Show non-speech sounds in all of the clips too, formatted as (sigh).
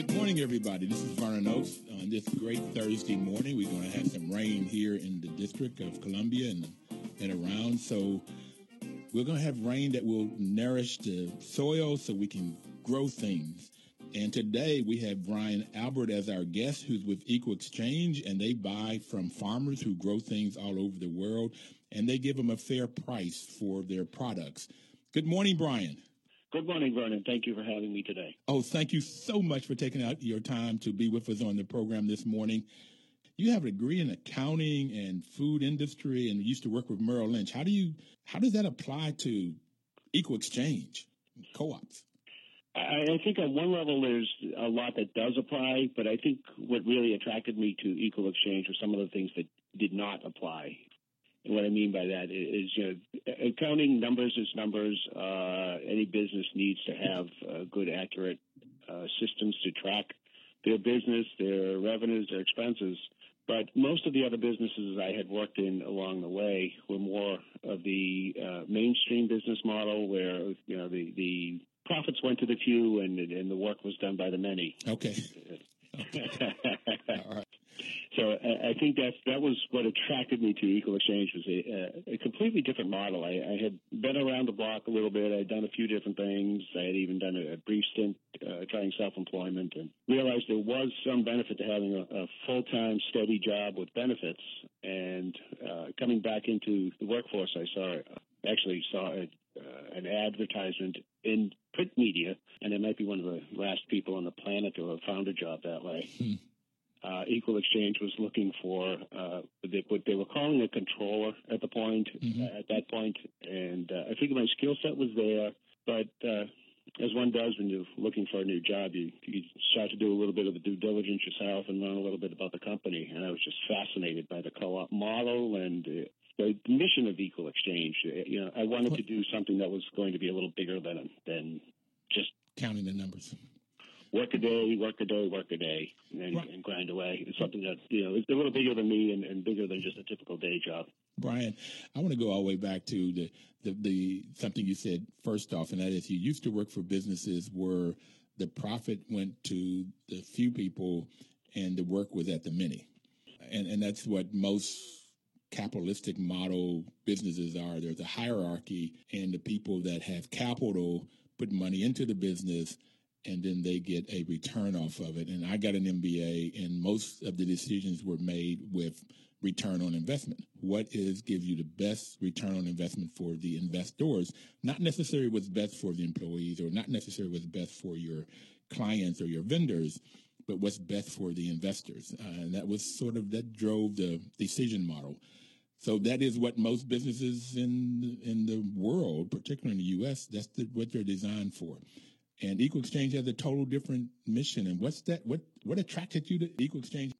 Good morning, everybody. This is Vernon Oakes. On this great Thursday morning, we're going to have some rain here in the District of Columbia and, and around. So we're going to have rain that will nourish the soil so we can grow things. And today we have Brian Albert as our guest, who's with Equal Exchange, and they buy from farmers who grow things all over the world, and they give them a fair price for their products. Good morning, Brian. Good morning, Vernon. Thank you for having me today. Oh, thank you so much for taking out your time to be with us on the program this morning. You have a degree in accounting and food industry and used to work with Merrill Lynch. How do you how does that apply to equal exchange co-ops? I, I think on one level there's a lot that does apply, but I think what really attracted me to equal exchange were some of the things that did not apply. And what I mean by that is, you know, accounting numbers is numbers. Uh, any business needs to have uh, good, accurate uh, systems to track their business, their revenues, their expenses. But most of the other businesses I had worked in along the way were more of the uh, mainstream business model, where you know the the profits went to the few and and the work was done by the many. Okay. okay. (laughs) All right. So I, think that that was what attracted me to Equal Exchange was a, a completely different model. I, I, had been around the block a little bit. I'd done a few different things. I had even done a, a brief stint uh, trying self-employment, and realized there was some benefit to having a, a full-time, steady job with benefits. And uh, coming back into the workforce, I saw actually saw a, uh, an advertisement in print media, and I might be one of the last people on the planet to have found a job that way. Uh, Equal Exchange was looking for uh, what they were calling a controller at the point, mm-hmm. uh, at that point, and uh, I figured my skill set was there. But uh, as one does when you're looking for a new job, you, you start to do a little bit of the due diligence yourself and learn a little bit about the company. And I was just fascinated by the co-op model and uh, the mission of Equal Exchange. You know, I wanted to do something that was going to be a little bigger than than just counting the numbers work a day, work a day, work a day, and, right. and grind away. It's something that you know is a little bigger than me and, and bigger than just a typical day job. Brian, I want to go all the way back to the, the, the something you said first off, and that is you used to work for businesses where the profit went to the few people and the work was at the many, and and that's what most capitalistic model businesses are. There's a hierarchy, and the people that have capital put money into the business and then they get a return off of it. And I got an MBA, and most of the decisions were made with return on investment. What is gives you the best return on investment for the investors? Not necessarily what's best for the employees, or not necessarily what's best for your clients or your vendors, but what's best for the investors. Uh, and that was sort of that drove the decision model. So that is what most businesses in in the world, particularly in the U.S., that's the, what they're designed for. And Equal Exchange has a total different mission. And what's that? What what attracted you to Equal Exchange?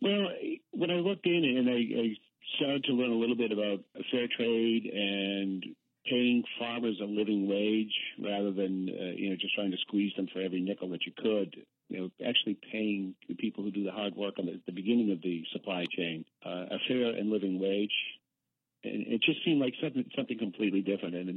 Well, when I looked in and I, I started to learn a little bit about fair trade and paying farmers a living wage rather than uh, you know just trying to squeeze them for every nickel that you could. You know, actually paying the people who do the hard work on the, the beginning of the supply chain uh, a fair and living wage, and it just seemed like something something completely different. And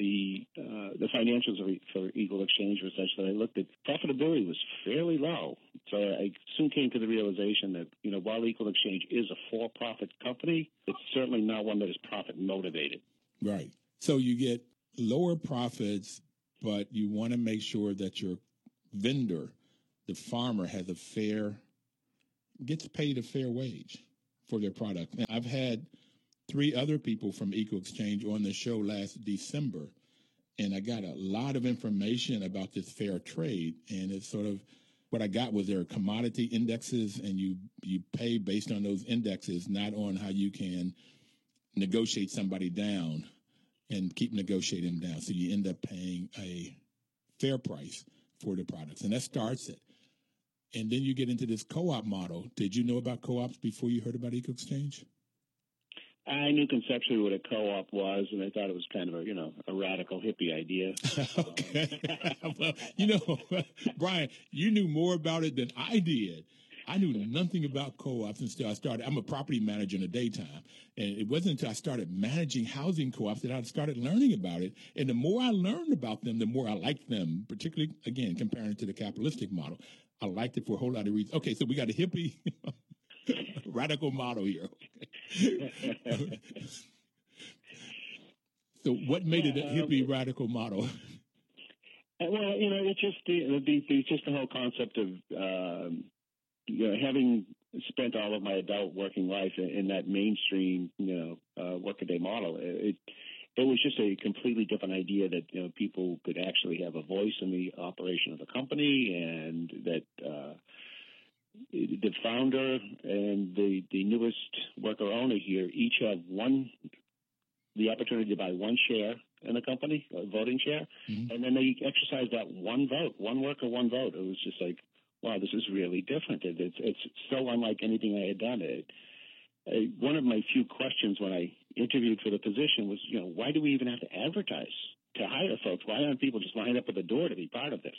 the uh, the financials for Equal Exchange were such that I looked at profitability was fairly low. So I soon came to the realization that you know while Equal Exchange is a for-profit company, it's certainly not one that is profit motivated. Right. So you get lower profits, but you want to make sure that your vendor, the farmer, has a fair gets paid a fair wage for their product. I've had three other people from Equal Exchange on the show last December, and I got a lot of information about this fair trade, and it's sort of what I got was there are commodity indexes, and you you pay based on those indexes, not on how you can negotiate somebody down and keep negotiating them down. So you end up paying a fair price for the products, and that starts it. And then you get into this co-op model. Did you know about co-ops before you heard about Equal Exchange? I knew conceptually what a co-op was, and I thought it was kind of a you know a radical hippie idea. (laughs) okay, (laughs) well, you know, (laughs) Brian, you knew more about it than I did. I knew nothing about co-ops until I started. I'm a property manager in the daytime, and it wasn't until I started managing housing co-ops that I started learning about it. And the more I learned about them, the more I liked them. Particularly, again, comparing it to the capitalistic model, I liked it for a whole lot of reasons. Okay, so we got a hippie radical model here. (laughs) so, what made it a hippie um, radical model? Well, you know, it's just the, the, the just the whole concept of um, you know having spent all of my adult working life in, in that mainstream you know uh, workaday model. It it was just a completely different idea that you know people could actually have a voice in the operation of the company, and that uh, the founder and the the newest worker owner here each have one the opportunity to buy one share in the company, a voting share, mm-hmm. and then they exercise that one vote, one worker, one vote. It was just like, wow, this is really different. It, it's it's so unlike anything I had done. It, one of my few questions when I interviewed for the position was, you know, why do we even have to advertise to hire folks? Why aren't people just lining up at the door to be part of this?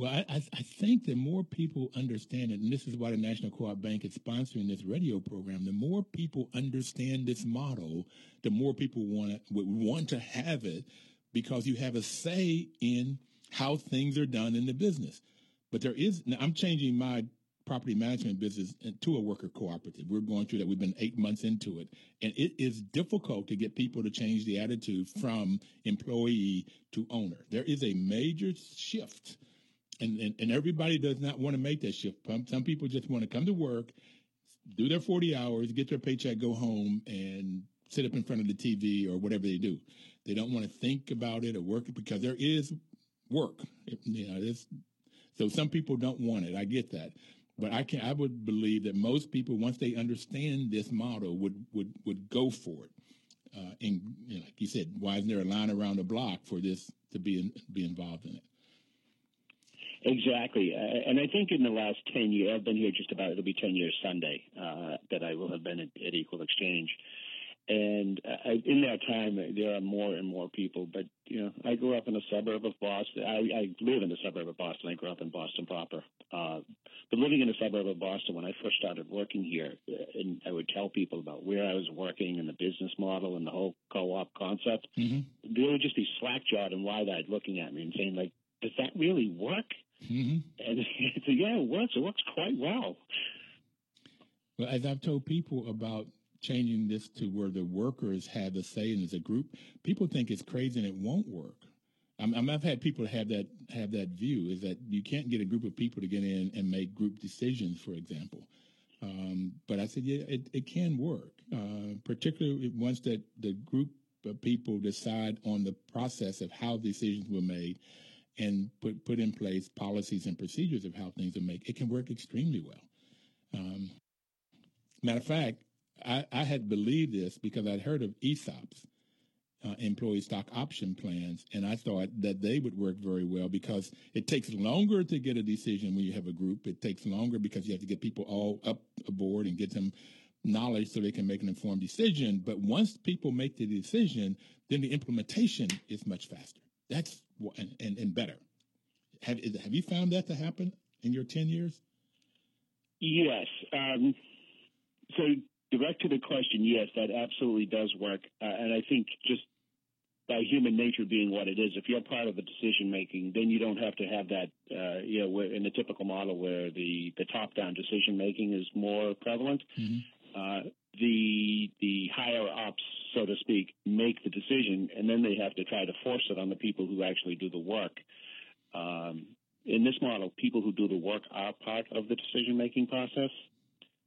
Well, I, I, think the more people understand it, and this is why the National Co-op Bank is sponsoring this radio program. The more people understand this model, the more people want to want to have it because you have a say in how things are done in the business. But there is, now I'm changing my property management business to a worker cooperative. We're going through that. We've been eight months into it. And it is difficult to get people to change the attitude from employee to owner. There is a major shift. And, and, and everybody does not want to make that shift. Some people just want to come to work, do their 40 hours, get their paycheck, go home, and sit up in front of the TV or whatever they do. They don't want to think about it or work it because there is work. You know, so some people don't want it. I get that. But I can I would believe that most people, once they understand this model, would would would go for it. Uh, and you know, like you said, why isn't there a line around the block for this to be in, be involved in it? Exactly, uh, and I think in the last ten years, I've been here just about it'll be ten years Sunday uh, that I will have been at, at Equal Exchange, and uh, in that time, there are more and more people. But you know, I grew up in a suburb of Boston. I, I live in a suburb of Boston. I grew up in Boston proper. Uh, but living in a suburb of Boston, when I first started working here, uh, and I would tell people about where I was working and the business model and the whole co-op concept, mm-hmm. they would just be slack-jawed and wide-eyed looking at me and saying, like, "Does that really work?" Mm-hmm. And (laughs) so, yeah, it works. It works quite well. Well, as I've told people about changing this to where the workers have a say and as a group, people think it's crazy and it won't work. i have had people have that have that view is that you can't get a group of people to get in and make group decisions, for example. Um, but I said, yeah, it, it can work, uh, particularly once that the group of people decide on the process of how decisions were made and put put in place policies and procedures of how things are made. It can work extremely well. Um, matter of fact, I, I had believed this because I'd heard of ESOPs, uh, employee stock option plans, and I thought that they would work very well because it takes longer to get a decision when you have a group. It takes longer because you have to get people all up aboard and get them knowledge so they can make an informed decision. But once people make the decision, then the implementation is much faster. That's and, and, and better. Have, have you found that to happen in your 10 years? Yes. Um, so direct to the question, yes, that absolutely does work. Uh, and I think just by human nature being what it is, if you're part of the decision making, then you don't have to have that, uh, you know, in the typical model where the, the top down decision making is more prevalent. Mm-hmm. Uh, the the higher ups, so to speak, make the decision, and then they have to try to force it on the people who actually do the work. Um, in this model, people who do the work are part of the decision making process.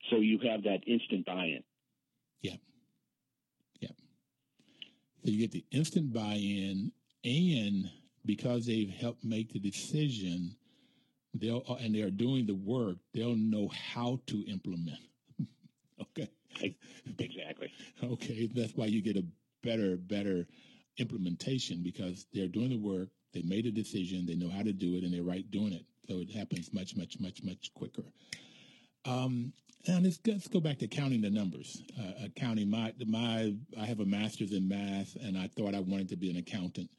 So you have that instant buy-in. Yeah. Yeah. So you get the instant buy-in and because they've helped make the decision, they'll and they are doing the work, they'll know how to implement. (laughs) Exactly. Okay, that's why you get a better, better implementation because they're doing the work. They made a decision. They know how to do it, and they're right doing it. So it happens much, much, much, much quicker. Um, and let's, let's go back to counting the numbers. Uh, accounting my my I have a master's in math, and I thought I wanted to be an accountant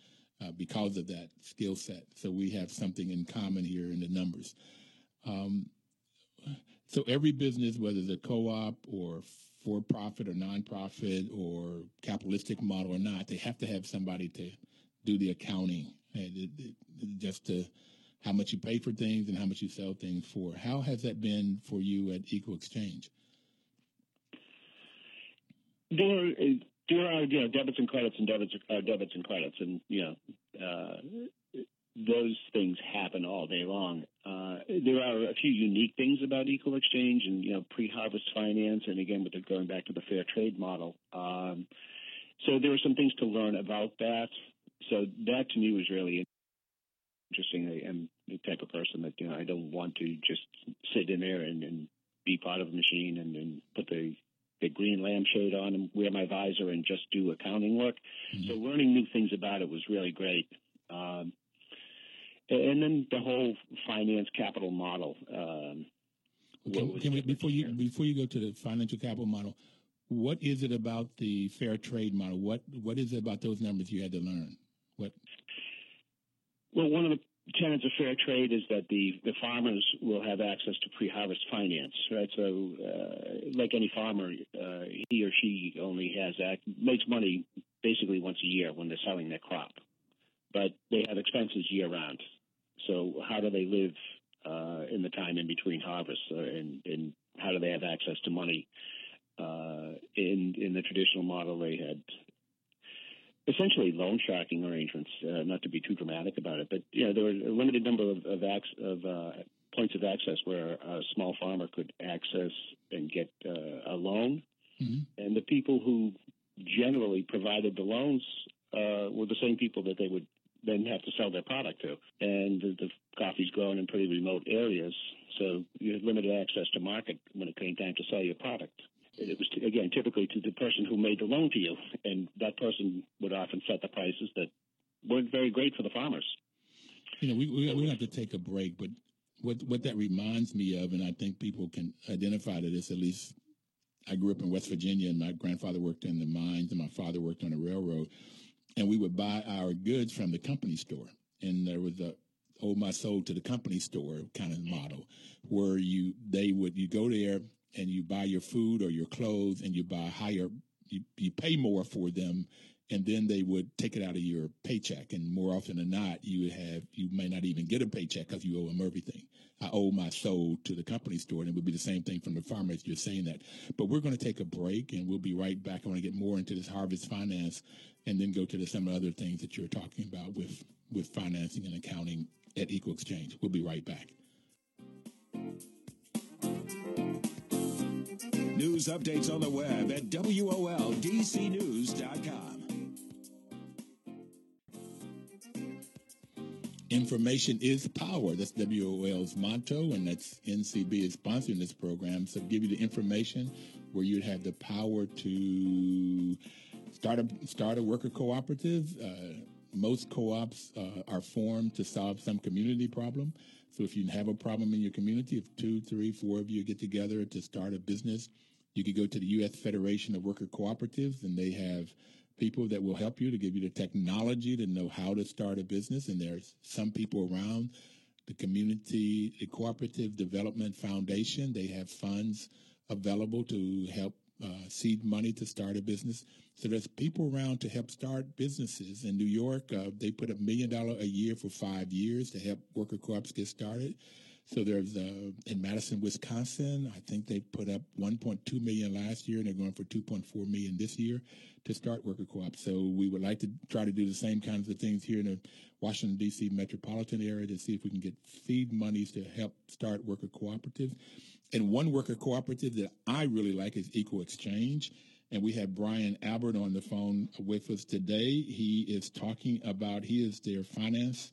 uh, because of that skill set. So we have something in common here in the numbers. Um, so every business, whether it's a co-op or for-profit or nonprofit or capitalistic model or not, they have to have somebody to do the accounting it, just to how much you pay for things and how much you sell things for. How has that been for you at Equal Exchange? There, there are you know debits and credits and debits uh, debits and credits, and you know uh, those things happen all day long. Uh, there are a few unique things about Equal Exchange and you know pre-harvest finance, and again with the, going back to the fair trade model. Um, so there are some things to learn about that. So that to me was really interesting. I am the type of person that you know I don't want to just sit in there and, and be part of a machine and, and put the the green lampshade on and wear my visor and just do accounting work. Mm-hmm. So learning new things about it was really great. Um, and then the whole finance capital model. Um, can, can we, before you here. before you go to the financial capital model, what is it about the fair trade model? What what is it about those numbers you had to learn? What? Well, one of the tenets of fair trade is that the, the farmers will have access to pre-harvest finance, right? So, uh, like any farmer, uh, he or she only has act, makes money basically once a year when they're selling their crop, but they have expenses year round. So, how do they live uh, in the time in between harvests, uh, and, and how do they have access to money? Uh, in in the traditional model, they had essentially loan sharking arrangements. Uh, not to be too dramatic about it, but yeah, there were a limited number of of, ac- of uh, points of access where a small farmer could access and get uh, a loan, mm-hmm. and the people who generally provided the loans uh, were the same people that they would then have to sell their product to. And the, the coffee's grown in pretty remote areas, so you had limited access to market when it came time to sell your product it was again typically to the person who made the loan to you, and that person would often set the prices that weren't very great for the farmers. You know, we we, we have to take a break, but what what that reminds me of, and I think people can identify to this at least. I grew up in West Virginia, and my grandfather worked in the mines, and my father worked on the railroad, and we would buy our goods from the company store, and there was a owe my soul to the company store kind of model where you they would you go there and you buy your food or your clothes and you buy higher, you, you pay more for them and then they would take it out of your paycheck. And more often than not, you would have you may not even get a paycheck because you owe them everything. I owe my soul to the company store, and it would be the same thing from the farmer farmers. You're saying that, but we're going to take a break, and we'll be right back. I want to get more into this harvest finance, and then go to the, some other things that you're talking about with with financing and accounting at Equal Exchange. We'll be right back. News updates on the web at WOLDCnews.com. Information is power. That's WOL's motto, and that's NCB is sponsoring this program. So give you the information where you'd have the power to start a start a worker cooperative. Uh, most co-ops uh, are formed to solve some community problem. So if you have a problem in your community, if two, three, four of you get together to start a business, you could go to the U.S. Federation of Worker Cooperatives, and they have people that will help you to give you the technology to know how to start a business. And there's some people around the community, the Cooperative Development Foundation. They have funds available to help uh, seed money to start a business. So there's people around to help start businesses. In New York, uh, they put a million dollar a year for five years to help worker co-ops get started. So there's uh, in Madison, Wisconsin, I think they put up 1.2 million last year, and they're going for 2.4 million this year to start worker co-ops. So we would like to try to do the same kinds of things here in the Washington D.C. metropolitan area to see if we can get seed monies to help start worker cooperatives. And one worker cooperative that I really like is Equal Exchange. And we have Brian Albert on the phone with us today. He is talking about, he is their finance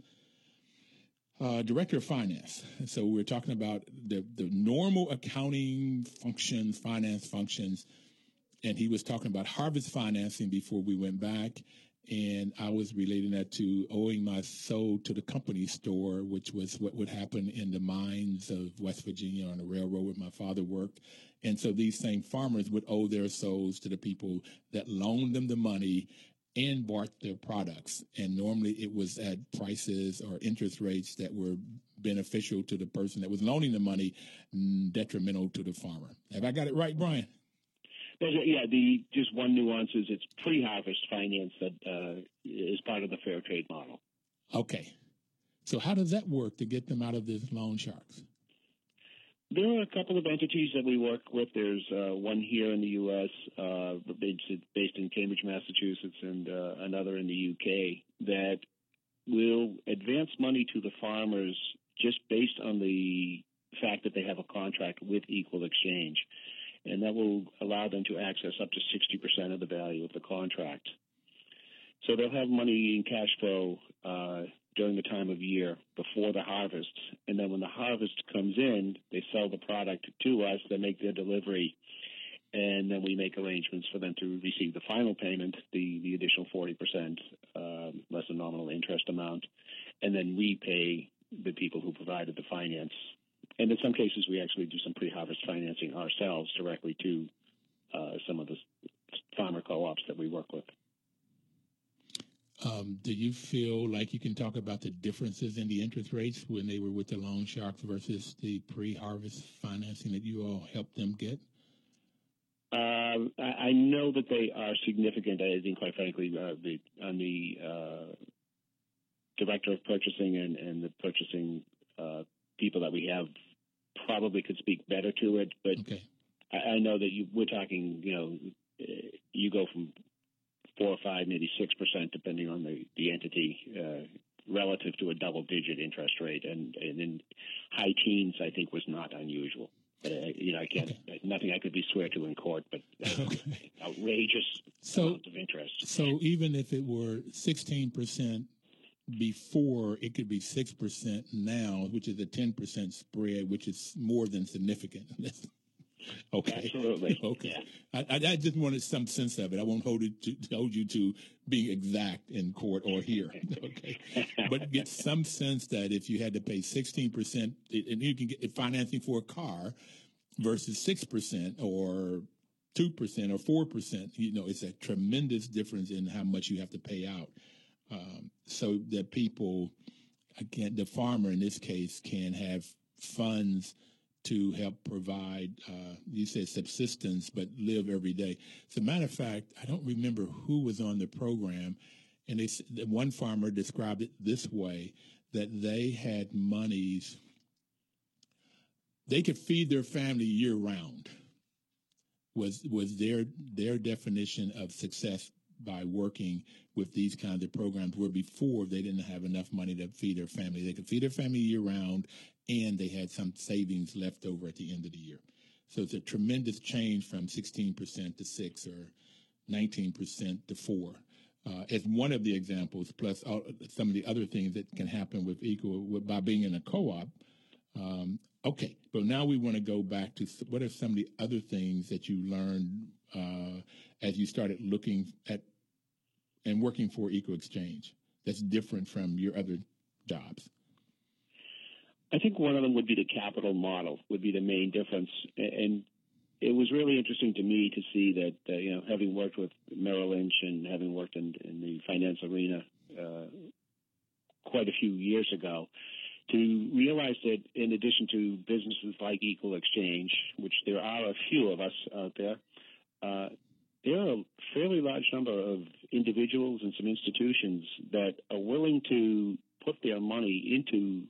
uh, director of finance. So we're talking about the, the normal accounting functions, finance functions. And he was talking about harvest financing before we went back. And I was relating that to owing my soul to the company store, which was what would happen in the mines of West Virginia on the railroad where my father worked. And so these same farmers would owe their souls to the people that loaned them the money and bought their products. And normally it was at prices or interest rates that were beneficial to the person that was loaning the money, detrimental to the farmer. Have I got it right, Brian? Yeah, the just one nuance is it's pre-harvest finance that uh, is part of the fair trade model. Okay, so how does that work to get them out of this loan sharks? There are a couple of entities that we work with. There's uh, one here in the U.S., uh, based in Cambridge, Massachusetts, and uh, another in the U.K. that will advance money to the farmers just based on the fact that they have a contract with Equal Exchange. And that will allow them to access up to 60% of the value of the contract. So they'll have money in cash flow uh, during the time of year before the harvest. And then when the harvest comes in, they sell the product to us, they make their delivery, and then we make arrangements for them to receive the final payment, the, the additional 40% um, less than nominal interest amount, and then we pay the people who provided the finance. And in some cases, we actually do some pre-harvest financing ourselves directly to uh, some of the farmer co-ops that we work with. Um, do you feel like you can talk about the differences in the interest rates when they were with the loan sharks versus the pre-harvest financing that you all helped them get? Uh, I know that they are significant. I think, quite frankly, uh, the, on the uh, director of purchasing and, and the purchasing uh, people that we have probably could speak better to it. But okay. I, I, know that you, we're talking. You know, you go from four or five, maybe six percent, depending on the the entity, uh, relative to a double digit interest rate, and and in high teens, I think was not unusual. But, uh, you know, I can't. Okay. Nothing I could be swear to in court, but uh, okay. outrageous so, amount of interest. So even if it were sixteen percent before, it could be six percent now, which is a ten percent spread, which is more than significant. (laughs) Okay. Absolutely. (laughs) Okay. Yeah. I, I, just wanted some sense of it. I won't hold it to hold you to being exact in court or here. (laughs) Okay. but get (laughs) some sense that if you had to pay sixteen percent, and you can get financing for a car versus six percent or two percent or four percent, you know, it's a tremendous difference in how much you have to pay out. Um, so that people, again, the farmer in this case can have funds to help provide, uh, you said subsistence, but live every day. As a matter of fact, I don't remember who was on the program, and they one farmer described it this way: that they had monies, they could feed their family year round. Was was their their definition of success by working with these kinds of programs where before they didn't have enough money to feed their family. They could feed their family year round and they had some savings left over at the end of the year. So it's a tremendous change from 16% to 6 or 19% to 4. Uh, as one of the examples, plus all, some of the other things that can happen with equal with, by being in a co-op. Um, okay, but now we want to go back to what are some of the other things that you learned uh, as you started looking at and working for Equal Exchange that's different from your other jobs? I think one of them would be the capital model would be the main difference, and it was really interesting to me to see that uh, you know having worked with Merrill Lynch and having worked in, in the finance arena uh, quite a few years ago, to realize that in addition to businesses like Equal Exchange, which there are a few of us out there, uh, there are a fairly large number of individuals and some institutions that are willing to put their money into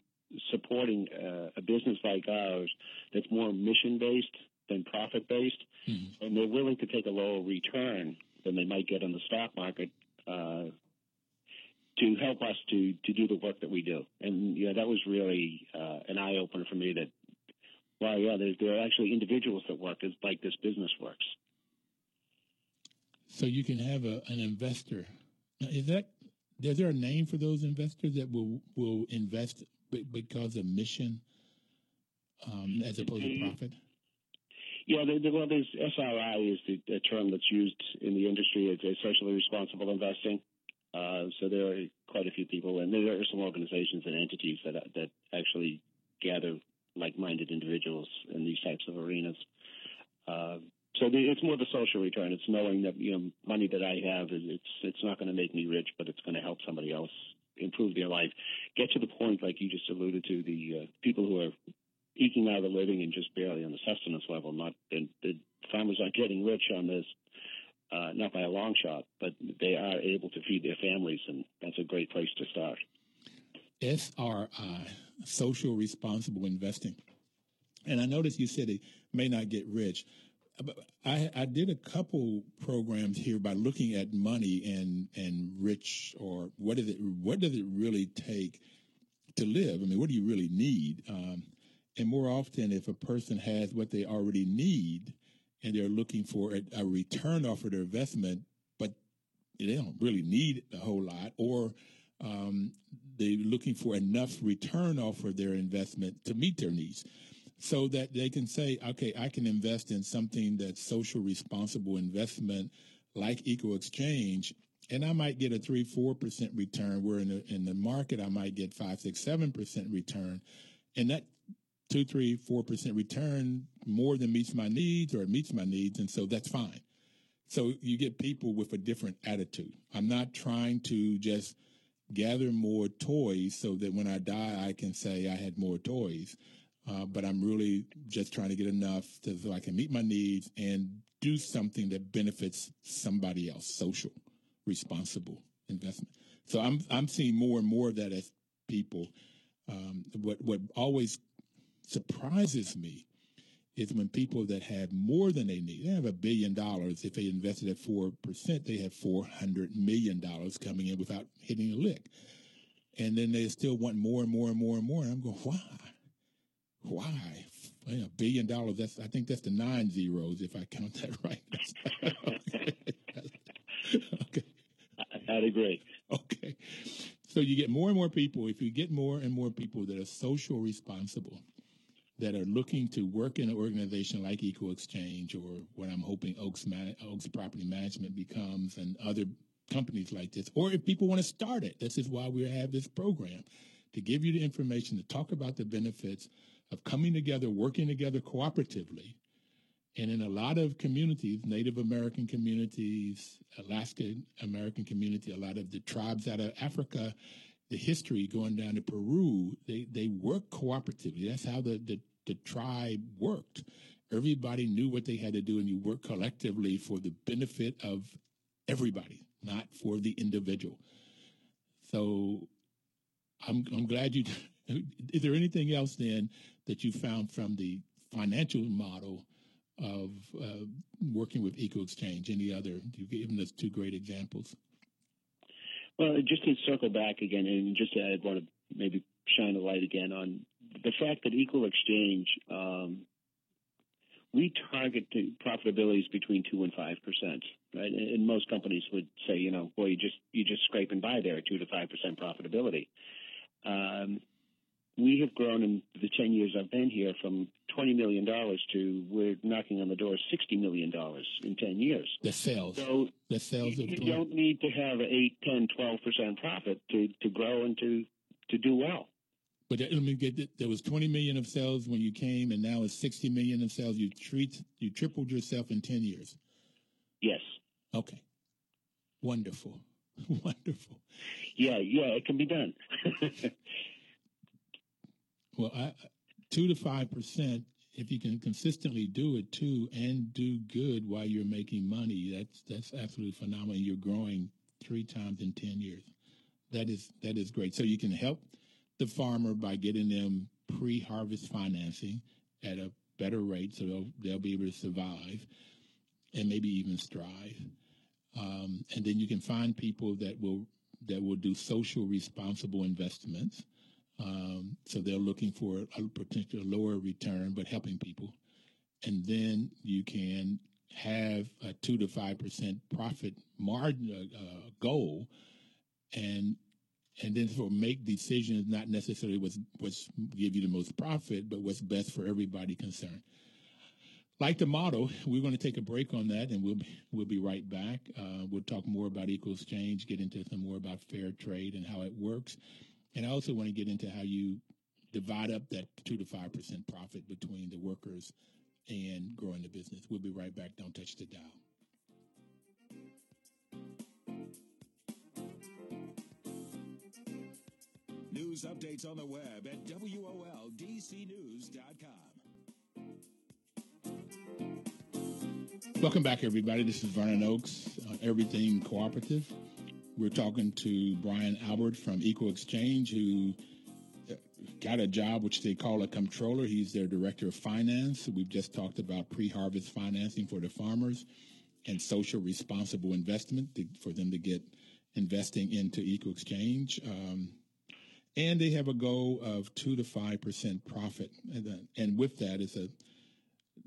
supporting uh, a business like ours that's more mission based than profit based, mm-hmm. and they're willing to take a lower return than they might get on the stock market uh, to help us to to do the work that we do. And yeah, that was really uh, an eye opener for me. That well, yeah, there, there are actually individuals that work as like this business works. So you can have a, an investor. Is that is there a name for those investors that will will invest because of mission um, as opposed to profit? Yeah, the, the, well, there's SRI is the, the, term that's used in the industry. It's, socially responsible investing. Uh, so there are quite a few people, and there are some organizations and entities that that actually gather like-minded individuals in these types of arenas. Uh, so the, it's more the social return. It's knowing that you know money that I have is it's it's not going to make me rich, but it's going to help somebody else improve their life. Get to the point, like you just alluded to, the uh, people who are eking out a living and just barely on the sustenance level. Not the, the farmers aren't getting rich on this, uh, not by a long shot, but they are able to feed their families, and that's a great place to start. SRI, social responsible investing. And I noticed you said it may not get rich. I, I did a couple programs here by looking at money and and rich or what is it what does it really take to live? I mean, what do you really need? Um, and more often, if a person has what they already need and they're looking for a, a return off of their investment, but they don't really need a whole lot, or um, they're looking for enough return off of their investment to meet their needs so that they can say, okay, I can invest in something that's social responsible investment like Equal Exchange, and I might get a three, four percent return. Where in the in the market, I might get five, six, seven percent return, and that two, three, four percent return more than meets my needs or it meets my needs, and so that's fine. So you get people with a different attitude. I'm not trying to just gather more toys so that when I die, I can say I had more toys. Uh, but I'm really just trying to get enough to, so I can meet my needs and do something that benefits somebody else, social, responsible investment. So I'm I'm seeing more and more of that as people. Um, what what always surprises me is when people that have more than they need, they have a billion dollars. If they invested at four percent, they have four hundred million dollars coming in without hitting a lick, and then they still want more and more and more and more. And I'm going, why? Why? A billion dollars. That's I think that's the nine zeros if I count that (laughs) right. (laughs) okay. I'd agree. Okay. So you get more and more people. If you get more and more people that are social responsible, that are looking to work in an organization like Equal Exchange or what I'm hoping Oakes, Man- Oakes Property Management becomes and other companies like this, or if people want to start it, this is why we have this program to give you the information to talk about the benefits of coming together, working together cooperatively. And in a lot of communities, Native American communities, Alaska American community, a lot of the tribes out of Africa, the history going down to Peru, they, they work cooperatively. That's how the, the, the tribe worked. Everybody knew what they had to do, and you work collectively for the benefit of everybody, not for the individual. So I'm, I'm glad you. (laughs) Is there anything else then that you found from the financial model of uh, working with Equal Exchange? Any other? You've given us two great examples. Well, just to circle back again, and just I want to maybe shine a light again on the fact that Equal Exchange, um, we target the profitabilities between two and five percent, right? And most companies would say, you know, boy, you just you just scrape and buy there at two to five percent profitability. Um, we have grown in the 10 years I've been here from $20 million to we're knocking on the door of $60 million in 10 years. The sales. So the sales you, you don't need to have an 8, 10, 12% profit to, to grow and to, to do well. But let me get there was 20 million of sales when you came, and now it's 60 million of sales. You treat you tripled yourself in 10 years. Yes. Okay. Wonderful. (laughs) Wonderful. Yeah, yeah, it can be done. (laughs) Well, I, two to five percent. If you can consistently do it too, and do good while you're making money, that's that's absolutely phenomenal. You're growing three times in ten years. That is that is great. So you can help the farmer by getting them pre-harvest financing at a better rate, so they'll they'll be able to survive and maybe even strive. Um, and then you can find people that will that will do social responsible investments um, so they're looking for a potential lower return, but helping people. And then you can have a two to five percent profit margin uh, uh, goal, and and then for make decisions not necessarily what's what's give you the most profit, but what's best for everybody concerned. Like the model, we're going to take a break on that, and we'll be, we'll be right back. Uh, we'll talk more about equal exchange, get into some more about fair trade and how it works, and I also want to get into how you divide up that two to five percent profit between the workers and growing the business. We'll be right back. Don't touch the dial. News updates on the web at WOLDCnews.com. Welcome back, everybody. This is Vernon Oakes, uh, Everything Cooperative. We're talking to Brian Albert from Equal Exchange, who uh, got a job which they call a comptroller. He's their director of finance. We've just talked about pre-harvest financing for the farmers and social responsible investment to, for them to get investing into Equal Exchange. Um, and they have a goal of two to five percent profit, and, uh, and with that is a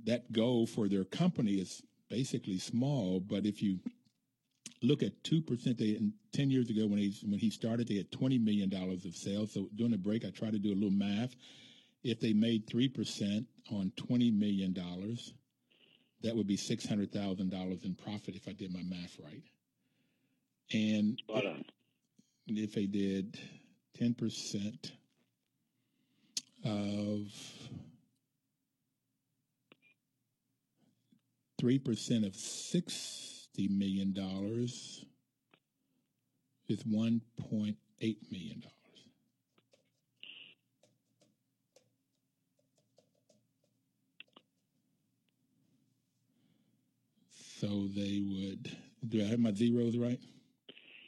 that goal for their company is basically small. But if you look at two percent, they ten years ago when he when he started, they had twenty million dollars of sales. So during the break, I tried to do a little math. If they made three percent on twenty million dollars, that would be six hundred thousand dollars in profit if I did my math right. And if they did ten percent of 3% of $60 million is $1.8 million. So they would, do I have my zeros right?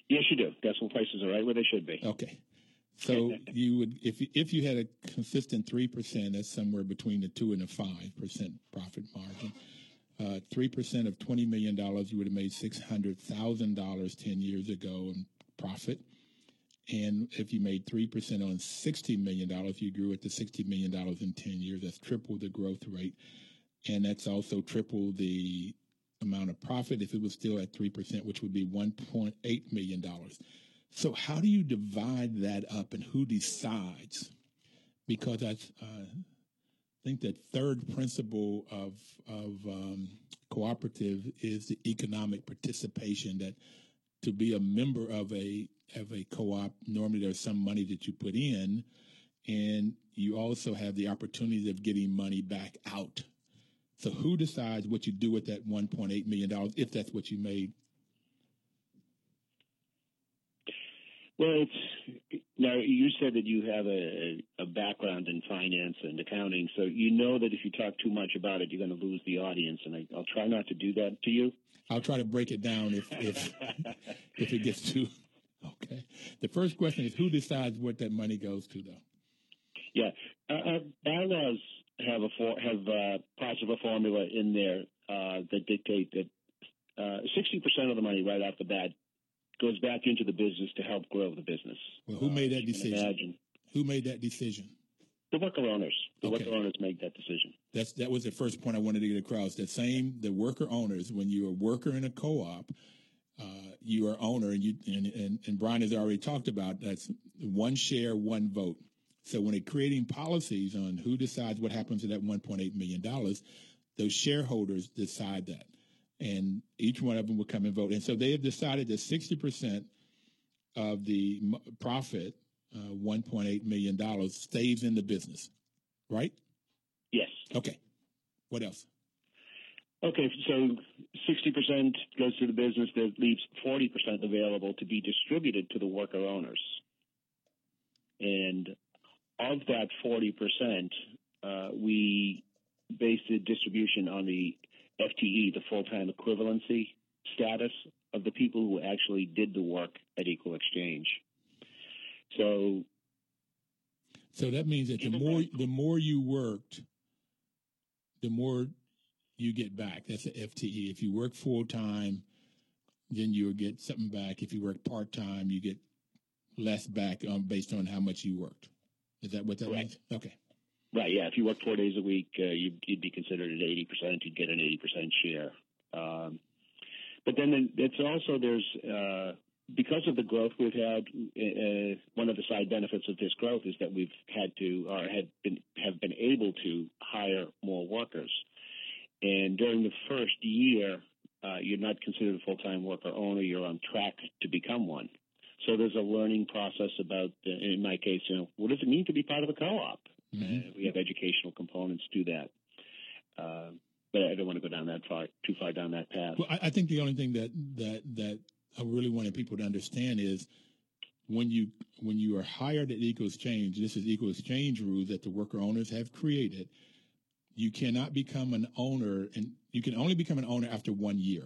Yes, you do. Decimal places are right where they should be. Okay. So you would, if you, if you had a consistent three percent, that's somewhere between the two and the five percent profit margin. Uh, three percent of twenty million dollars, you would have made six hundred thousand dollars ten years ago in profit. And if you made three percent on sixty million dollars, you grew it to sixty million dollars in ten years. That's triple the growth rate, and that's also triple the amount of profit if it was still at three percent, which would be one point eight million dollars. So how do you divide that up, and who decides? Because I uh, think that third principle of of um, cooperative is the economic participation. That to be a member of a of a co-op, normally there's some money that you put in, and you also have the opportunity of getting money back out. So who decides what you do with that 1.8 million dollars if that's what you made Well, it's now you said that you have a, a background in finance and accounting, so you know that if you talk too much about it, you're going to lose the audience, and I, will try not to do that to you. I'll try to break it down if if (laughs) if it gets too okay. The first question is who decides what that money goes to, though. Yeah, uh, uh bylaws have a for, have uh, parts of a formula in there uh, that dictate that uh, sixty percent of the money right off the bat goes back into the business to help grow the business. Well, who made that decision? Imagine. Who made that decision? The worker owners. The okay. worker owners make that decision. That's that was the first point I wanted to get across. The same, the worker owners. When you're a worker in a co-op, uh, you are owner, and you and, and and Brian has already talked about that's one share, one vote. So when they're creating policies on who decides what happens to that 1.8 million dollars, those shareholders decide that and each one of them would come and vote. And so they have decided that 60% of the profit, uh, $1.8 million, stays in the business, right? Yes. Okay. What else? Okay, so 60% goes to the business that leaves 40% available to be distributed to the worker owners. And of that 40%, uh, we base the distribution on the FTE, the full time equivalency status of the people who actually did the work at Equal Exchange. So, so that means that the more the more you worked, the more you get back. That's an FTE. If you work full time, then you'll get something back. If you work part time, you get less back um, based on how much you worked. Is that what that means? Okay. Right. Yeah. If you work four days a week, uh, you'd, you'd, be considered at eighty percent. You'd get an eighty percent share. Um, but then it's also there's uh, because of the growth we've had, uh, one of the side benefits of this growth is that we've had to or had been have been able to hire more workers. And during the first year, uh, you're not considered a full time worker owner. You're on track to become one. So there's a learning process about, uh, in my case, you know, what does it mean to be part of a co-op? Mm-hmm. Uh, we have educational components to that. Uh, but I don't want to go down that far, too far down that path. Well, I, I think the only thing that that that I really wanted people to understand is when you when you are hired at Equal Exchange, this is Equal Exchange rules that the worker owners have created. You cannot become an owner, and you can only become an owner after one year.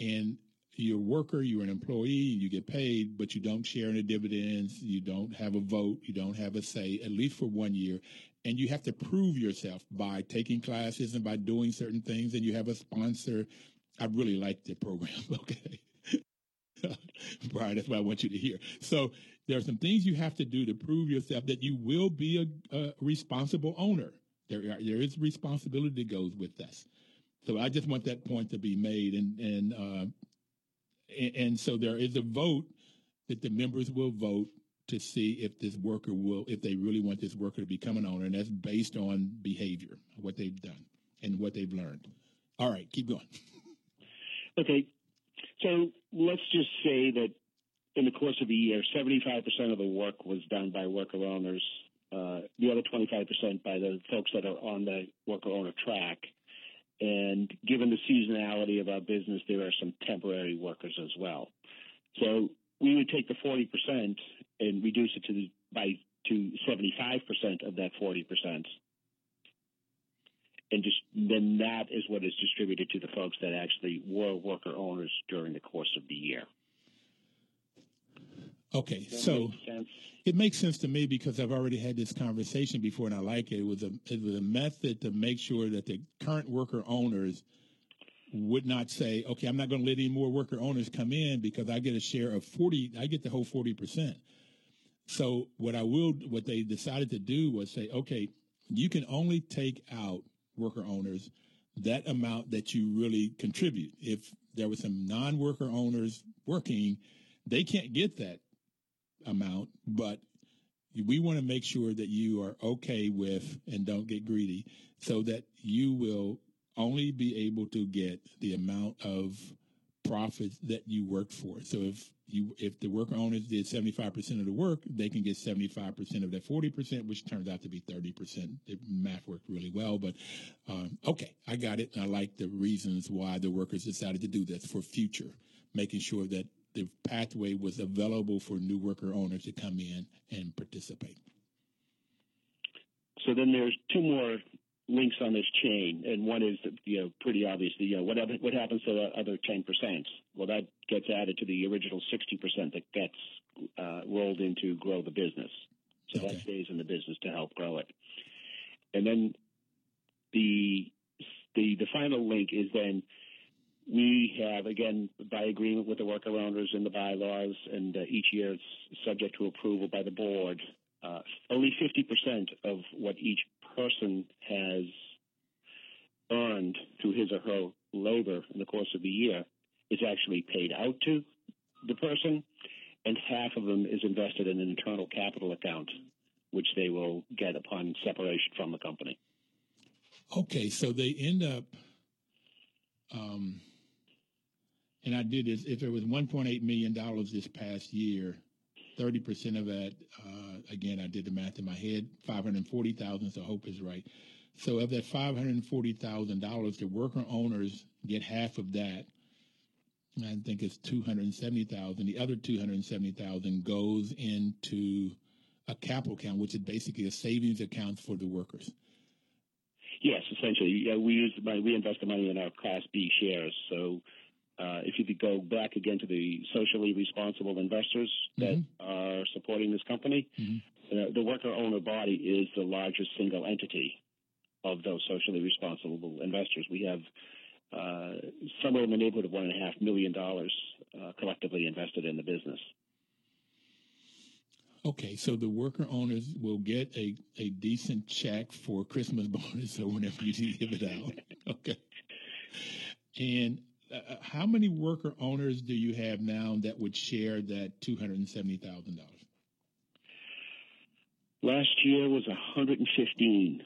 And you're a worker, you're an employee, you get paid, but you don't share in the dividends, you don't have a vote, you don't have a say, at least for one year. And you have to prove yourself by taking classes and by doing certain things, and you have a sponsor. I really like the program, (laughs) okay? (laughs) Brian, that's what I want you to hear. So there are some things you have to do to prove yourself that you will be a, a responsible owner. There, are, there is responsibility that goes with this. So I just want that point to be made, and and uh, and, so there is a vote that the members will vote to see if this worker will, if they really want this worker to become an owner, and that's based on behavior, what they've done, and what they've learned. All right, keep going. (laughs) Okay, so let's just say that in the course of a year, 75% of the work was done by worker owners, uh, the other 25% by the folks that are on the worker owner track. And given the seasonality of our business, there are some temporary workers as well. So we would take the 40% and reduce it to the, by to 75% of that 40% and just then that is what is distributed to the folks that actually were worker owners during the course of the year. Okay, so it makes sense to me because I've already had this conversation before, and I like it. It was a it was a method to make sure that the current worker owners would not say, "Okay, I'm not going to let any more worker owners come in because I get a share of forty. I get the whole forty percent." So what I will, what they decided to do was say, "Okay, you can only take out worker owners that amount that you really contribute. If there were some non-worker owners working, they can't get that amount, but we want to make sure that you are okay with and don't get greedy so that you will only be able to get the amount of profits that you worked for. So if you if the worker owners did 75% of the work, they can get 75% of that 40%, which turns out to be 30%. The math worked really well, but um, okay, I got it. I like the reasons why the workers decided to do this for future, making sure that the pathway was available for new worker owners to come in and participate. So then there's two more links on this chain, and one is you know pretty obviously you know what what happens to the other ten percent? Well, that gets added to the original sixty percent that gets uh, rolled into grow the business, so okay. that stays in the business to help grow it. And then the the the final link is then we have again by agreement with the worker owners in the bylaws, and uh, each year it's subject to approval by the board. Uh, only 50% of what each person has earned through his or her labor in the course of the year is actually paid out to the person, and half of them is invested in an internal capital account, which they will get upon separation from the company. Okay, so they end up, um, and I did this. If it was 1.8 million dollars this past year, 30% of that, uh, again, I did the math in my head, 540,000, so Hope is right. So of that $540,000, the worker owners get half of that. I think it's 270,000. The other 270,000 goes into a capital account, which is basically a savings account for the workers. Yes, essentially. Yeah, we use the money, we invest the money in our Class B shares. So uh, if you could go back again to the socially responsible investors that mm-hmm. are supporting this company, mm-hmm. uh, the worker owner body is the largest single entity of those socially responsible investors. We have uh, somewhere in the neighborhood of one and a half million dollars uh, collectively invested in the business. Okay, so the worker owners will get a, a decent check for Christmas (laughs) bonus or whenever you give it out. (laughs) Okay. And how many worker owners do you have now that would share that two hundred and seventy thousand dollars? Last year was 115,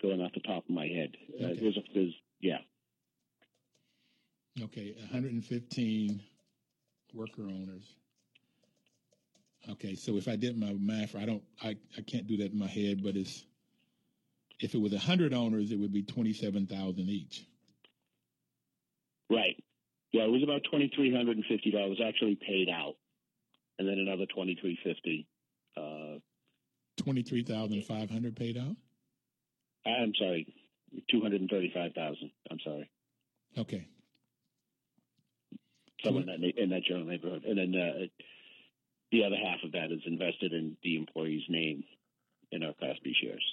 going off the top of my head. Uh, okay. Uh, there's a, there's, yeah. Okay, 115 worker owners. Okay, so if I did my math, I don't, I, I can't do that in my head, but it's if it was 100 owners, it would be 27,000 each. Right. Yeah, it was about $2,350 actually paid out, and then another 2350 uh, 23500 paid out? I'm sorry, 235000 I'm sorry. Okay. Somewhere in that, in that general neighborhood. And then uh, the other half of that is invested in the employee's name in our Class B shares.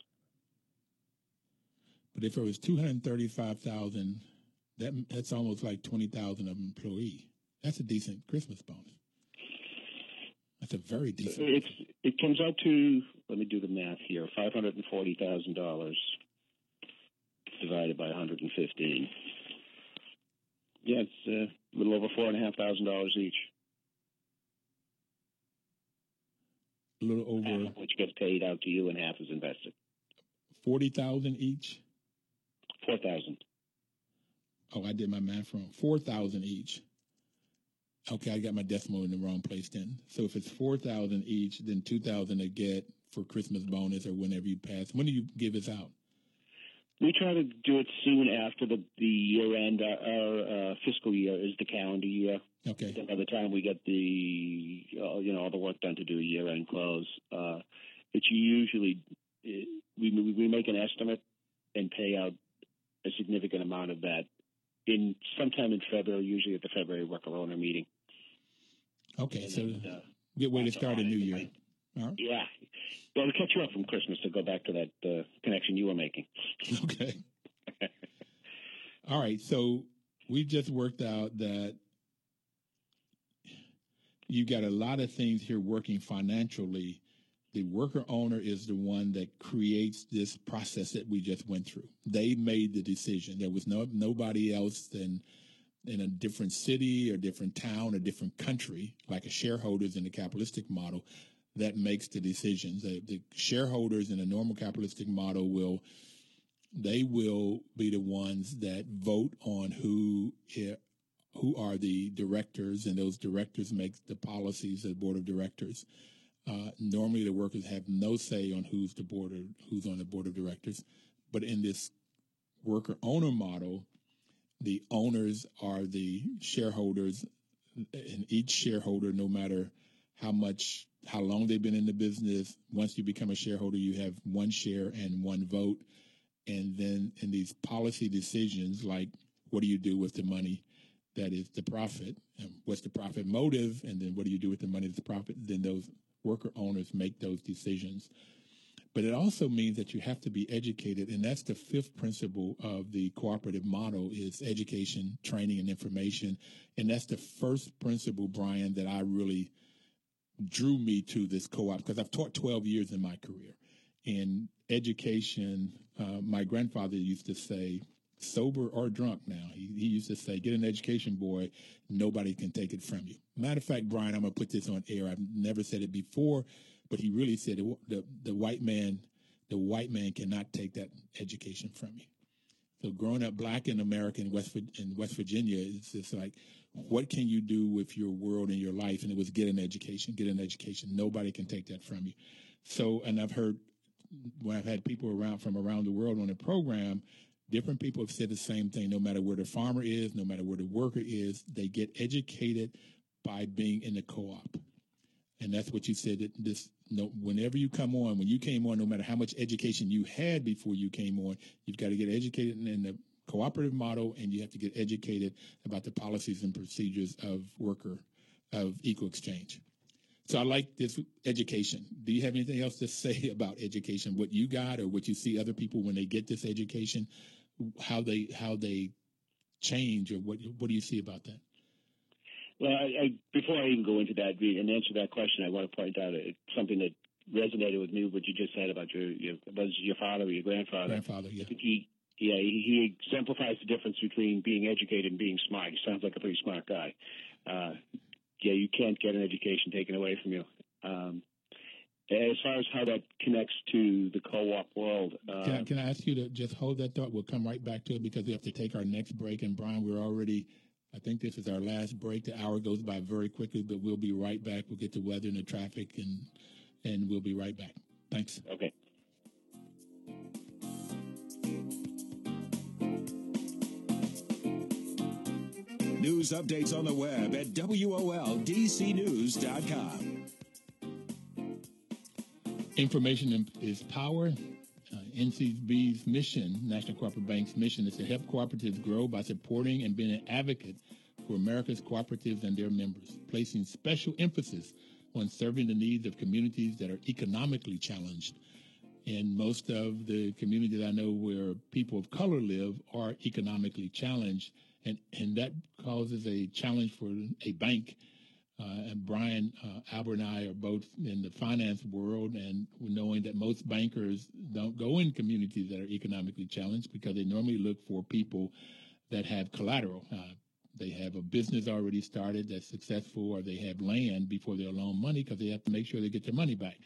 But if it was 235000 that that's almost like 20000 of employee. That's a decent Christmas bonus. That's a very decent. It's, it comes out to let me do the math here: five hundred and forty thousand dollars divided by one hundred and fifteen. Yeah, it's uh, a little over four and a half thousand dollars each. A little over. Half which gets paid out to you, and half is invested. Forty thousand each. Four thousand. Oh, I did my math wrong. Four thousand each. Okay, I got my decimal in the wrong place then. So if it's four thousand each, then two thousand to get for Christmas bonus or whenever you pass. When do you give this out? We try to do it soon after the the year end. Our, our uh, fiscal year is the calendar year. Okay. Then by the time we get the uh, you know all the work done to do a year end close, uh, it's usually we we make an estimate and pay out a significant amount of that in sometime in February, usually at the February worker owner meeting. Okay, and so then, uh, good way to start a new year. Right. Yeah. Well, to catch you up from Christmas to go back to that uh, connection you were making. (laughs) Okay. All right. So we just worked out that you've got a lot of things here working financially the worker owner is the one that creates this process that we just went through. They made the decision. There was no nobody else than in a different city or different town or different country, like a shareholders in the capitalistic model, that makes the decisions. The, the shareholders in a normal capitalistic model will they will be the ones that vote on who eh, who are the directors, and those directors make the policies of the board of directors. Uh, normally, the workers have no say on who's the board or who's on the board of directors, but in this worker owner model, the owners are the shareholders, and each shareholder, no matter how much, how long they've been in the business, once you become a shareholder, you have one share and one vote. And then in these policy decisions, like what do you do with the money that is the profit? And what's the profit motive? And then what do you do with the money that's profit? Then those worker owners make those decisions. But it also means that you have to be educated, and that's the fifth principle of the cooperative model is education, training, and information. And that's the first principle, Brian, that I really drew me to this co-op because I've taught 12 years in my career. In education, uh, my grandfather used to say, sober or drunk now. He, he used to say, get an education, boy. Nobody can take it from you. Matter of fact, Brian, I'm going to put this on air. I've never said it before, but he really said it, the, the white man, the white man cannot take that education from you. So growing up black in America in West, in West Virginia, it's just like, what can you do with your world and your life? And it was get an education, get an education. Nobody can take that from you. So, and I've heard when I've had people around from around the world on the program, different people have said the same thing. No matter where the farmer is, no matter where the worker is, they get educated by being in the co-op. And that's what you said that this no whenever you come on, when you came on, no matter how much education you had before you came on, you've got to get educated in the cooperative model and you have to get educated about the policies and procedures of worker of equal exchange. So I like this education. Do you have anything else to (laughs) say about education? What you got or what you see other people when they get this education how they how they change, or what what do you see about that? Well, I, I, before I even go into that and answer that question, I want to point out something that resonated with me. What you just said about your your was your father or your grandfather. Grandfather, yeah. He yeah, he, he, exemplifies the difference between being educated and being smart. He sounds like a pretty smart guy. Uh, yeah, you can't get an education taken away from you. Um, as far as how that connects to the co-op world, uh, can, I, can, I, ask you to just hold that thought? We'll come right back to it because we have to take our next break. And Brian, we're already, I think this is our last break. The hour goes by very quickly, but we'll be right back. We'll get the weather and the traffic, and and we'll be right back. Thanks. Okay. News updates on the web at WOLDCnews.com. Information is power. Uh, NCB's mission, National Cooperative Bank's mission, is to help cooperatives grow by supporting and being an advocate for America's cooperatives and their members, placing special emphasis on serving the needs of communities that are economically challenged. And most of the communities I know where people of color live are economically challenged and and that causes a challenge for a bank. Uh, and Brian uh, Albert and I are both in the finance world, and knowing that most bankers don't go in communities that are economically challenged because they normally look for people that have collateral. Uh, they have a business already started that's successful, or they have land before they'll loan money because they have to make sure they get their money back.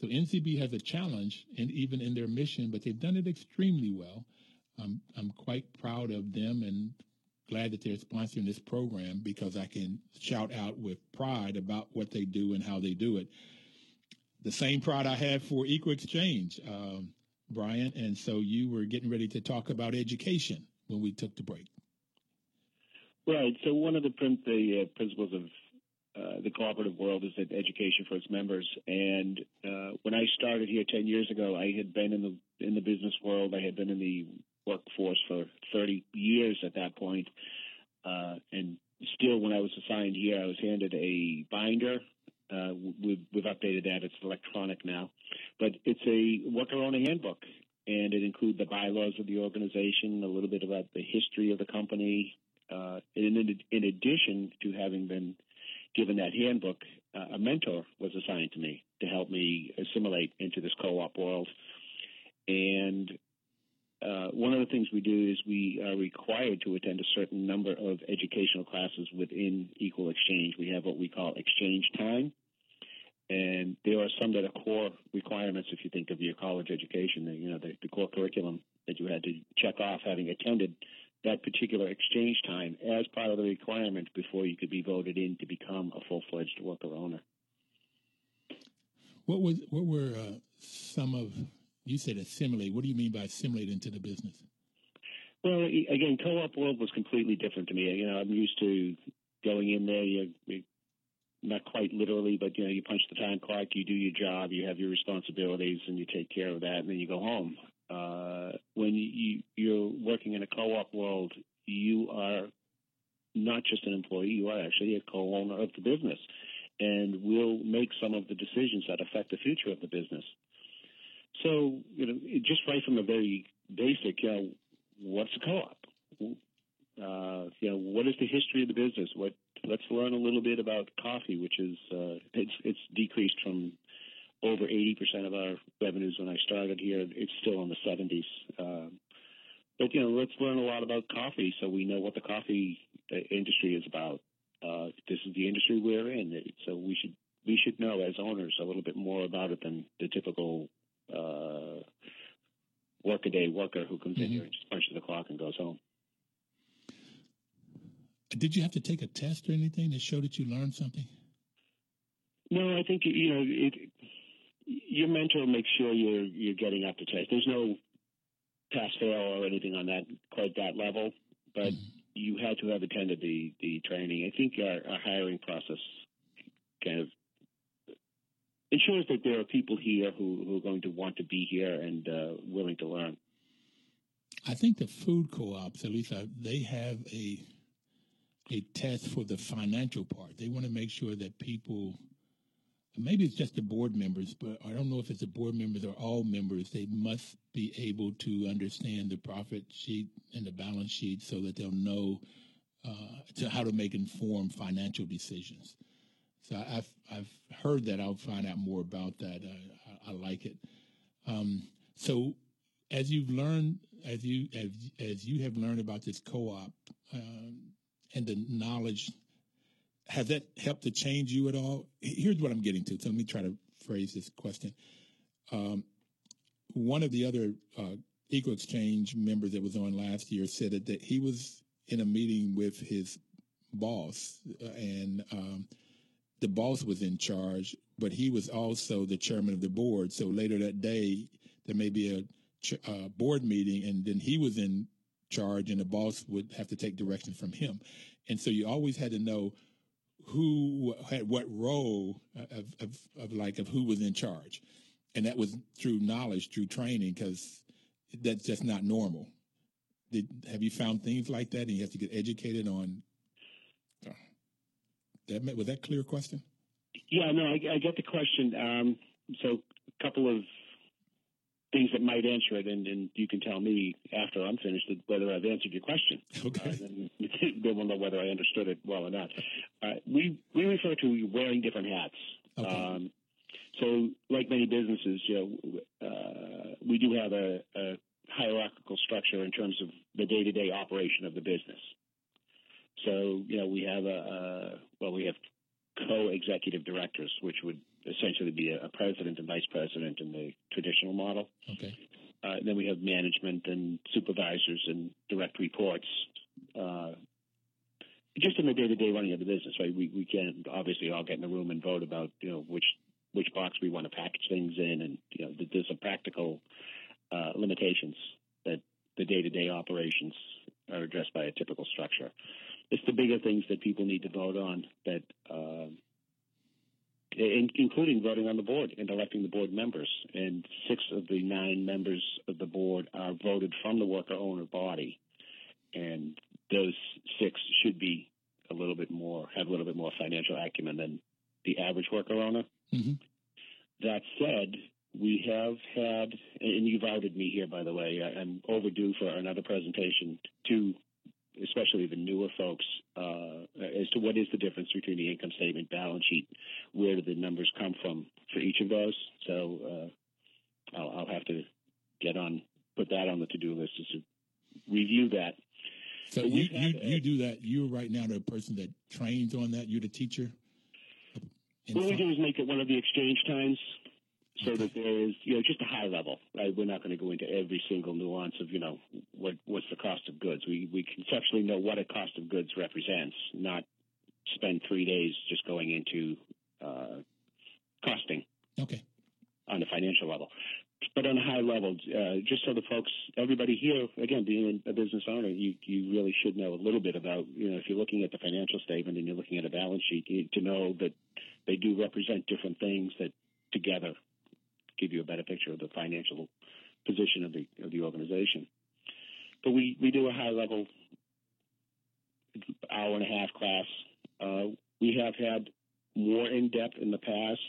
So NCB has a challenge, and even in their mission, but they've done it extremely well. I'm I'm quite proud of them and glad that they're sponsoring this program because I can shout out with pride about what they do and how they do it. The same pride I have for Equal Exchange, um, Brian. And so you were getting ready to talk about education when we took the break. Right. So one of the, the uh, principles of uh, the cooperative world is that education for its members. And uh, when I started here 10 years ago, I had been in the in the business world. I had been in the workforce for 30 years at that point. Uh, and still, when I was assigned here, I was handed a binder. Uh, we've, we've, updated that; it's electronic now, but it's a worker owner handbook, and it includes the bylaws of the organization, a little bit about the history of the company, uh, and in, in, addition to having been given that handbook, uh, a mentor was assigned to me to help me assimilate into this co-op world. And uh, one of the things we do is we are required to attend a certain number of educational classes within Equal Exchange. We have what we call exchange time. And there are some that are core requirements if you think of your college education, you know, the, the core curriculum that you had to check off having attended that particular exchange time as part of the requirement before you could be voted in to become a full-fledged worker owner. What was what were uh, some of you said assimilate. What do you mean by assimilate into the business? Well, again, co-op world was completely different to me. You know, I'm used to going in there. You, you not quite literally, but you know, you punch the time clock, you do your job, you have your responsibilities, and you take care of that, and then you go home. Uh, when you, you're working in a co-op world, you are not just an employee; you are actually a co-owner of the business, and will make some of the decisions that affect the future of the business. So, you know, just right from the very basic, you know, what's a co-op? Uh, you know, what is the history of the business? What let's learn a little bit about coffee, which is uh, it's it's decreased from over 80% of our revenues when I started here. It's still in the 70s. Uh, but you know, let's learn a lot about coffee so we know what the coffee uh, industry is about. Uh, this is the industry we're in, so we should we should know as owners a little bit more about it than the typical uh, workaday worker who comes mm-hmm. in here and just punches the clock and goes home. Did you have to take a test or anything to show that you learned something? No, I think you know it, your mentor makes sure you're you're getting up to test. There's no pass fail or anything on that quite that level, but mm-hmm. you had to have attended the the training. I think our, our hiring process kind of ensures that there are people here who, who are going to want to be here and uh, willing to learn. I think the food co-ops, at least uh, they have a a test for the financial part. They want to make sure that people, maybe it's just the board members, but I don't know if it's the board members or all members. They must be able to understand the profit sheet and the balance sheet so that they'll know uh, to how to make informed financial decisions. So I've I've heard that. I'll find out more about that. Uh, I, I, like it. Um, so as you've learned, as you as as you have learned about this co-op um, and the knowledge, has that helped to change you at all? Here's what I'm getting to. So let me try to phrase this question. Um, one of the other uh, Equal Exchange members that was on last year said that, that he was in a meeting with his boss, uh, and um, the boss was in charge, but he was also the chairman of the board. So later that day, there may be a uh, board meeting, and then he was in charge, and the boss would have to take direction from him. And so you always had to know who had what role of, of, of like of who was in charge, and that was through knowledge, through training, because that's just not normal. Did have you found things like that, and you have to get educated on? Uh, that was that clear question? Yeah, no, I, I get the question. Um, so, a couple of things that might answer it, and, and you can tell me after I'm finished whether I've answered your question. Okay. Uh, then, (laughs) then we'll know whether I understood it well or not. Uh, we we refer to wearing different hats. Okay. Um, so, like many businesses, you know, uh, we do have a, a hierarchical structure in terms of the day-to-day operation of the business. So, you know, we have a, a well, we have co-executive directors, which would essentially be a, a president and vice president in the traditional model. Okay. Uh, then we have management and supervisors and direct reports. Uh, just in the day-to-day running of the business, right? We we can't obviously all get in the room and vote about you know which which box we want to package things in, and you know there's some practical uh, limitations that the day-to-day operations are addressed by a typical structure. It's the bigger things that people need to vote on that. Uh, in, including voting on the board and electing the board members. And six of the nine members of the board are voted from the worker owner body. And those six should be a little bit more, have a little bit more financial acumen than the average worker owner. Mm-hmm. That said, we have had, and you've outed me here, by the way, I'm overdue for another presentation to especially the newer folks, uh, as to what is the difference between the income statement, balance sheet, where do the numbers come from for each of those. So uh, I'll, I'll, have to get on, put that on the to-do list to review that. So you, you, you do that. You're right now the person that trains on that. You're the teacher. What we do is make it one of the exchange times so that there is, you know, just a high level, right? We're not going to go into every single nuance of, you know, what what's the cost of goods. We we conceptually know what a cost of goods represents, not spend three days just going into uh, costing. Okay. On the financial level, but on a high level, uh, just so the folks, everybody here, again, being a business owner, you you really should know a little bit about, you know, if you're looking at the financial statement and you're looking at a balance sheet, you need to know that they do represent different things that together give you a better picture of the financial position of the of the organization. But we we do a high level hour and a half class. Uh, we have had more in depth in the past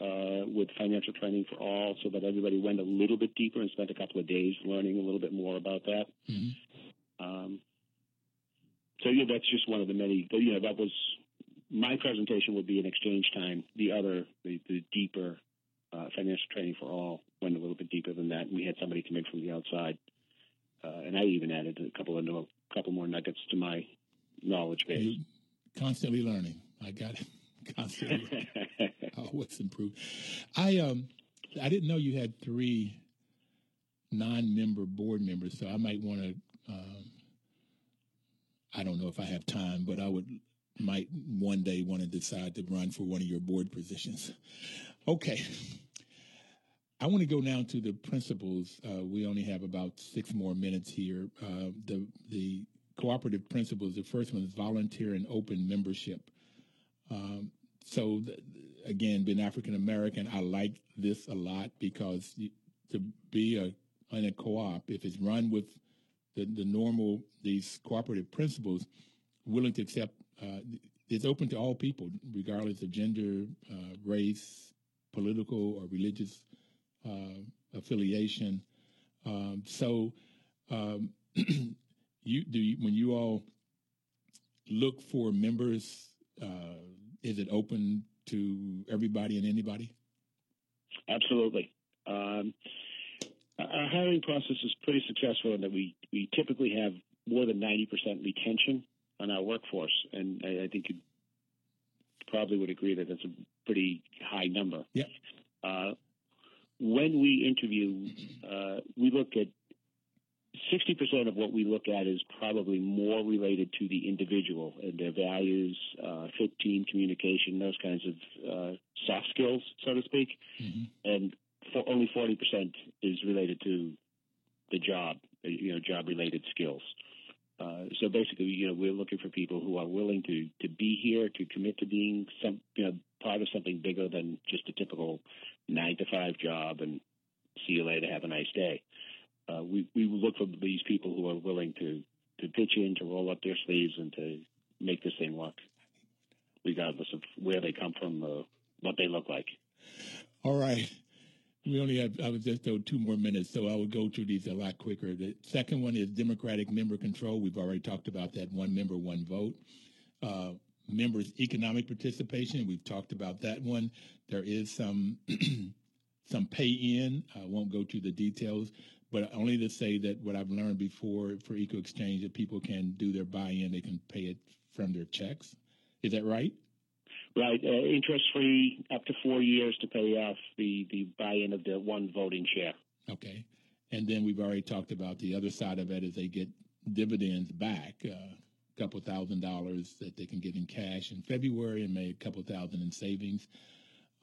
uh, with financial training for all, so that everybody went a little bit deeper and spent a couple of days learning a little bit more about that. Mm-hmm. Um, so yeah, that's just one of the many. You know, that was my presentation would be an exchange time. The other, the, the deeper uh, financial training for all went a little bit deeper than that. And we had somebody come in from the outside, uh, and I even added a couple of no, couple more nuggets to my knowledge base. Constantly learning. I got it. (laughs) Constantly, always (laughs) improve. I um, I didn't know you had three non-member board members, so I might want to. Um, I don't know if I have time, but I would might one day want to decide to run for one of your board positions. Okay. I want to go now to the principles. Uh, we only have about six more minutes here. Uh, the the cooperative principles. The first one is volunteer and open membership. Um, so, th- again, being African American, I like this a lot because you, to be a in a co-op, if it's run with the, the normal these cooperative principles, willing to accept, uh, it's open to all people, regardless of gender, uh, race, political or religious uh, affiliation. Um, so, um, (clears throat) you do you, when you all look for members, uh, is it open to everybody and anybody? Absolutely. Um, our hiring process is pretty successful in that we, we typically have more than 90% retention on our workforce. And I, I think you probably would agree that that's a pretty high number. Yep. Uh, when we interview, uh, we look at 60% of what we look at is probably more related to the individual and their values, uh, fit team communication, those kinds of uh, soft skills, so to speak. Mm-hmm. And for only 40% is related to the job, you know, job related skills. Uh, so basically, you know, we're looking for people who are willing to to be here, to commit to being some, you know, part of something bigger than just a typical nine to five job and see you later, have a nice day. Uh, we we look for these people who are willing to to pitch in, to roll up their sleeves, and to make this thing work, regardless of where they come from or what they look like. All right. We only have, I was just told two more minutes, so I will go through these a lot quicker. The second one is Democratic member control. We've already talked about that one member, one vote. Uh, members' economic participation. We've talked about that one. There is some (clears throat) some pay in. I won't go through the details, but only to say that what I've learned before for Equal Exchange that people can do their buy in, they can pay it from their checks. Is that right? Right, uh, interest free up to four years to pay off the the buy in of the one voting share. Okay, and then we've already talked about the other side of it is they get dividends back. Uh, couple thousand dollars that they can get in cash in February and made a couple thousand in savings,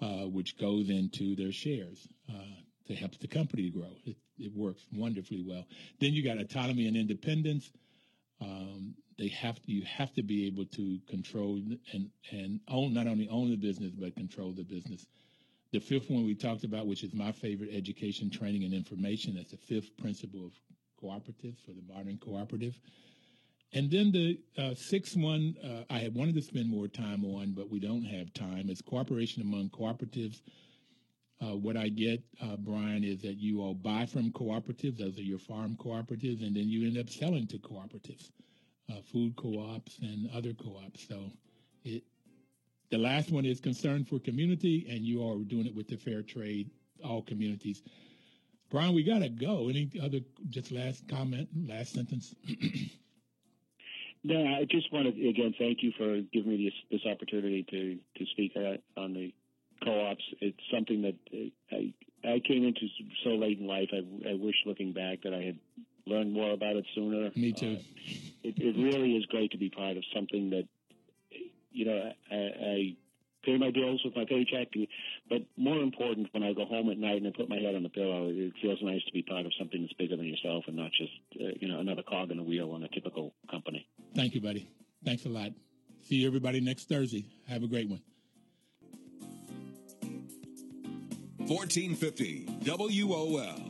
uh, which goes into their shares uh, to help the company grow. It, it, works wonderfully well. Then you got autonomy and independence. Um, they have to, you have to be able to control and and own not only own the business but control the business. The fifth one we talked about, which is my favorite, education, training, and information. That's the fifth principle of cooperatives for the modern cooperative. And then the uh, sixth one, uh, I had wanted to spend more time on, but we don't have time. Is cooperation among cooperatives. Uh, what I get, uh, Brian, is that you all buy from cooperatives, those are your farm cooperatives, and then you end up selling to cooperatives, uh, food co-ops and other co-ops. So it, the last one is concern for community, and you are doing it with the fair trade, all communities. Brian, we got to go. Any other, just last comment, last sentence? (clears throat) No, I just want to again thank you for giving me this this opportunity to to speak on the co-ops. It's something that uh, I I came into so late in life. I, I wish looking back that I had learned more about it sooner. Me too. Uh, it, it really is great to be part of something that you know I, I pay my bills with my paycheck. But more important, when I go home at night and I put my head on the pillow, it feels nice to be part of something that's bigger than yourself and not just uh, you know another cog in the wheel on a typical company. Thank you, buddy. Thanks a lot. See you everybody next Thursday. Have a great one. 1450 WOL.